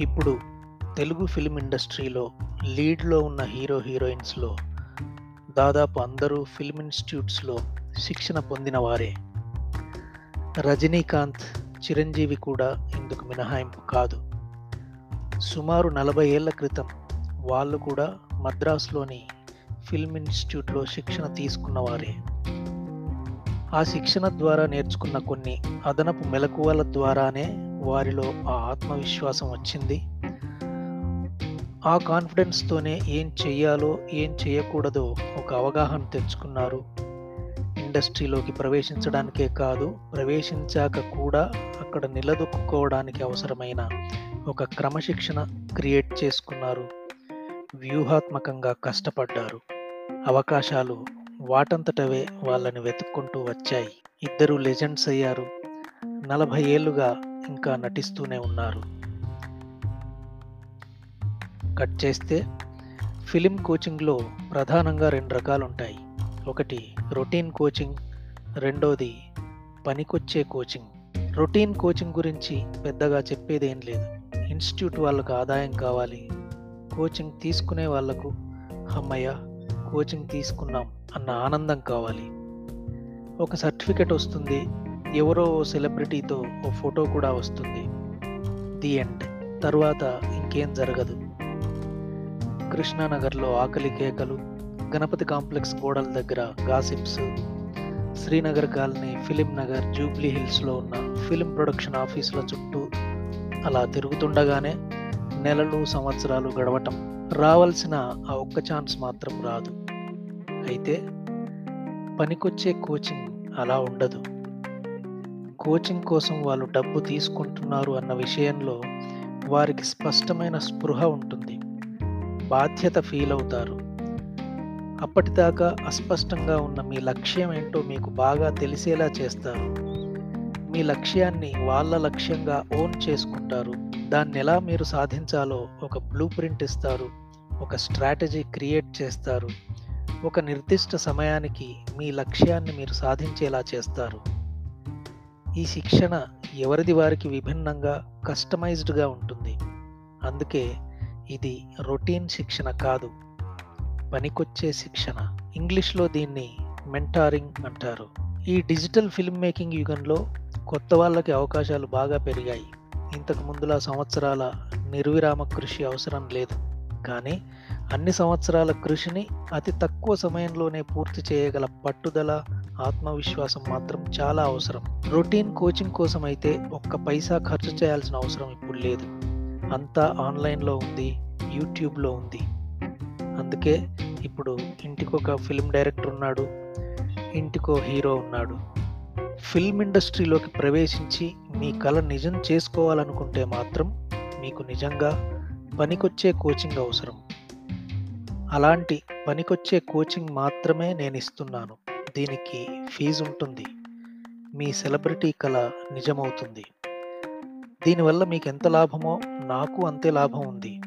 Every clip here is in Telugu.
ఇప్పుడు తెలుగు ఫిల్మ్ ఇండస్ట్రీలో లీడ్లో ఉన్న హీరో హీరోయిన్స్లో దాదాపు అందరూ ఫిల్మ్ ఇన్స్టిట్యూట్స్లో శిక్షణ పొందిన వారే. రజనీకాంత్ చిరంజీవి కూడా ఇందుకు మినహాయింపు కాదు. సుమారు నలభై ఏళ్ళ క్రితం వాళ్ళు కూడా మద్రాసులోని ఫిల్మ్ ఇన్స్టిట్యూట్లో శిక్షణ తీసుకున్నవారే ఆ శిక్షణ ద్వారా నేర్చుకున్న కొన్ని అదనపు మెలకువల ద్వారానే వారిలో ఆ ఆత్మవిశ్వాసం వచ్చింది. ఆ కాన్ఫిడెన్స్తోనే ఏం చెయ్యాలో ఏం చేయకూడదో ఒక అవగాహన తెచ్చుకున్నారు. ఇండస్ట్రీలోకి ప్రవేశించడానికే కాదు ప్రవేశించాక కూడా అక్కడ నిలదొక్కుకోవడానికి అవసరమైన ఒక క్రమశిక్షణ క్రియేట్ చేసుకున్నారు. వ్యూహాత్మకంగా కష్టపడ్డారు. అవకాశాలు వాటంతటవే వాళ్ళని వెతుక్కుంటూ వచ్చాయి. ఇద్దరు లెజెండ్స్ అయ్యారు. నలభై ఏళ్ళుగా ఇంకా నటిస్తూనే ఉన్నారు. కట్ చేస్తే ఫిలిం కోచింగ్లో ప్రధానంగా రెండు రకాలు ఉంటాయి ఒకటి రొటీన్ కోచింగ్ రెండోది పనికొచ్చే కోచింగ్. రొటీన్ కోచింగ్ గురించి పెద్దగా చెప్పేదేం లేదు. ఇన్స్టిట్యూట్ వాళ్ళకు ఆదాయం కావాలి. కోచింగ్ తీసుకునే వాళ్ళకు అమ్మయ్య కోచింగ్ తీసుకున్నాం అన్న ఆనందం కావాలి. ఒక సర్టిఫికెట్ వస్తుంది ఎవరో ఓ సెలబ్రిటీతో ఓ ఫోటో కూడా వస్తుంది. The end. తర్వాత ఇంకేం జరగదు. కృష్ణానగర్లో ఆకలి కేకలు గణపతి కాంప్లెక్స్ గోడల దగ్గర gossips Srinagar colony film Nagar jubilee హిల్స్లో ఉన్న ఫిలిం ప్రొడక్షన్ ఆఫీసుల చుట్టూ అలా తిరుగుతుండగానే నెలలు సంవత్సరాలు గడవటం రావాల్సిన ఆ ఒక్క ఛాన్స్ మాత్రం రాదు. అయితే పనికొచ్చే కోచింగ్ అలా ఉండదు. కోచింగ్ కోసం వాళ్ళు డబ్బు తీసుకుంటున్నారు అన్న విషయంలో వారికి స్పష్టమైన స్పృహ ఉంటుంది. బాధ్యత ఫీల్ అవుతారు. అప్పటిదాకా అస్పష్టంగా ఉన్న మీ లక్ష్యం ఏంటో మీకు బాగా తెలిసేలా చేస్తారు. మీ లక్ష్యాన్ని వాళ్ళ లక్ష్యంగా ఓన్ చేసుకుంటారు. దాన్ని ఎలా మీరు సాధించాలో ఒక బ్లూ ప్రింట్ ఇస్తారు. ఒక స్ట్రాటజీ క్రియేట్ చేస్తారు. ఒక నిర్దిష్ట సమయానికి మీ లక్ష్యాన్ని మీరు సాధించేలా చేస్తారు. ఈ శిక్షణ ఎవరిది వారికి విభిన్నంగా కస్టమైజ్డ్గా ఉంటుంది. అందుకే ఇది రొటీన్ శిక్షణ కాదు పనికొచ్చే శిక్షణ. ఇంగ్లీష్లో దీన్ని మెంటారింగ్ అంటారు. ఈ డిజిటల్ ఫిల్మ్ మేకింగ్ యుగంలో కొత్త వాళ్ళకి అవకాశాలు బాగా పెరిగాయి. ఇంతకు ముందులా సంవత్సరాల నిర్విరామ కృషి అవసరం లేదు. కానీ అన్ని సంవత్సరాల కృషిని అతి తక్కువ సమయంలోనే పూర్తి చేయగల పట్టుదల ఆత్మవిశ్వాసం మాత్రం చాలా అవసరం. రొటీన్ కోచింగ్ కోసం అయితే ఒక్క పైసా ఖర్చు చేయాల్సిన అవసరం ఇప్పుడు లేదు. అంతా ఆన్లైన్లో ఉంది యూట్యూబ్లో ఉంది. అందుకే ఇప్పుడు ఇంటికొక ఫిల్మ్ డైరెక్టర్ ఉన్నాడు ఇంటికో హీరో ఉన్నాడు. ఫిల్మ్ ఇండస్ట్రీలోకి ప్రవేశించి మీ కళ నిజం చేసుకోవాలనుకుంటే మాత్రం మీకు నిజంగా పనికొచ్చే కోచింగ్ అవసరం. అలాంటి పనికొచ్చే కోచింగ్ మాత్రమే నేను ఇస్తున్నాను. దీనికి ఫీజు ఉంటుంది. మీ సెలబ్రిటీ కళ నిజమవుతుంది. దీనివల్ల మీకు ఎంత లాభమో నాకు అంతే లాభం ఉంది.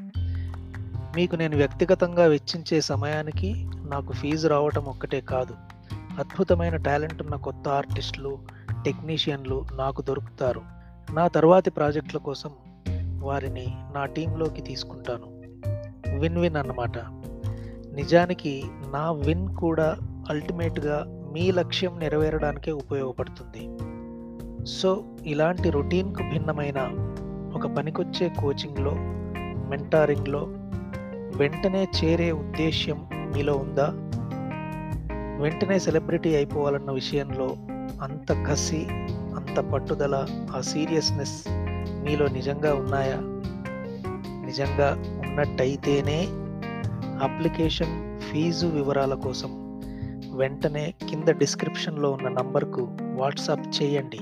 మీకు నేను వ్యక్తిగతంగా వెచ్చించే సమయానికి నాకు ఫీజు రావటం ఒక్కటే కాదు. అద్భుతమైన టాలెంట్ ఉన్న కొత్త ఆర్టిస్టులు టెక్నీషియన్లు నాకు దొరుకుతారు. నా తర్వాతి ప్రాజెక్టుల కోసం వారిని నా టీంలోకి తీసుకుంటాను. విన్ విన్ అన్నమాట. నిజానికి నా విన్ కూడా అల్టిమేట్గా మీ లక్ష్యం నెరవేరడానికే ఉపయోగపడుతుంది. సో ఇలాంటి రొటీన్కు భిన్నమైన ఒక పనికొచ్చే కోచింగ్లో మెంటారింగ్లో వెంటనే చేరే ఉద్దేశ్యం మీలో ఉందా? వెంటనే సెలబ్రిటీ అయిపోవాలన్న విషయంలో అంత కసి అంత పట్టుదల ఆ సీరియస్నెస్ మీలో నిజంగా ఉన్నాయా? నిజంగా ఉన్నట్టయితేనే అప్లికేషన్ ఫీజు వివరాల కోసం వెంటనే కింద డిస్క్రిప్షన్లో ఉన్న నంబర్కు వాట్సాప్ చేయండి.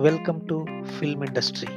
Welcome to film industry.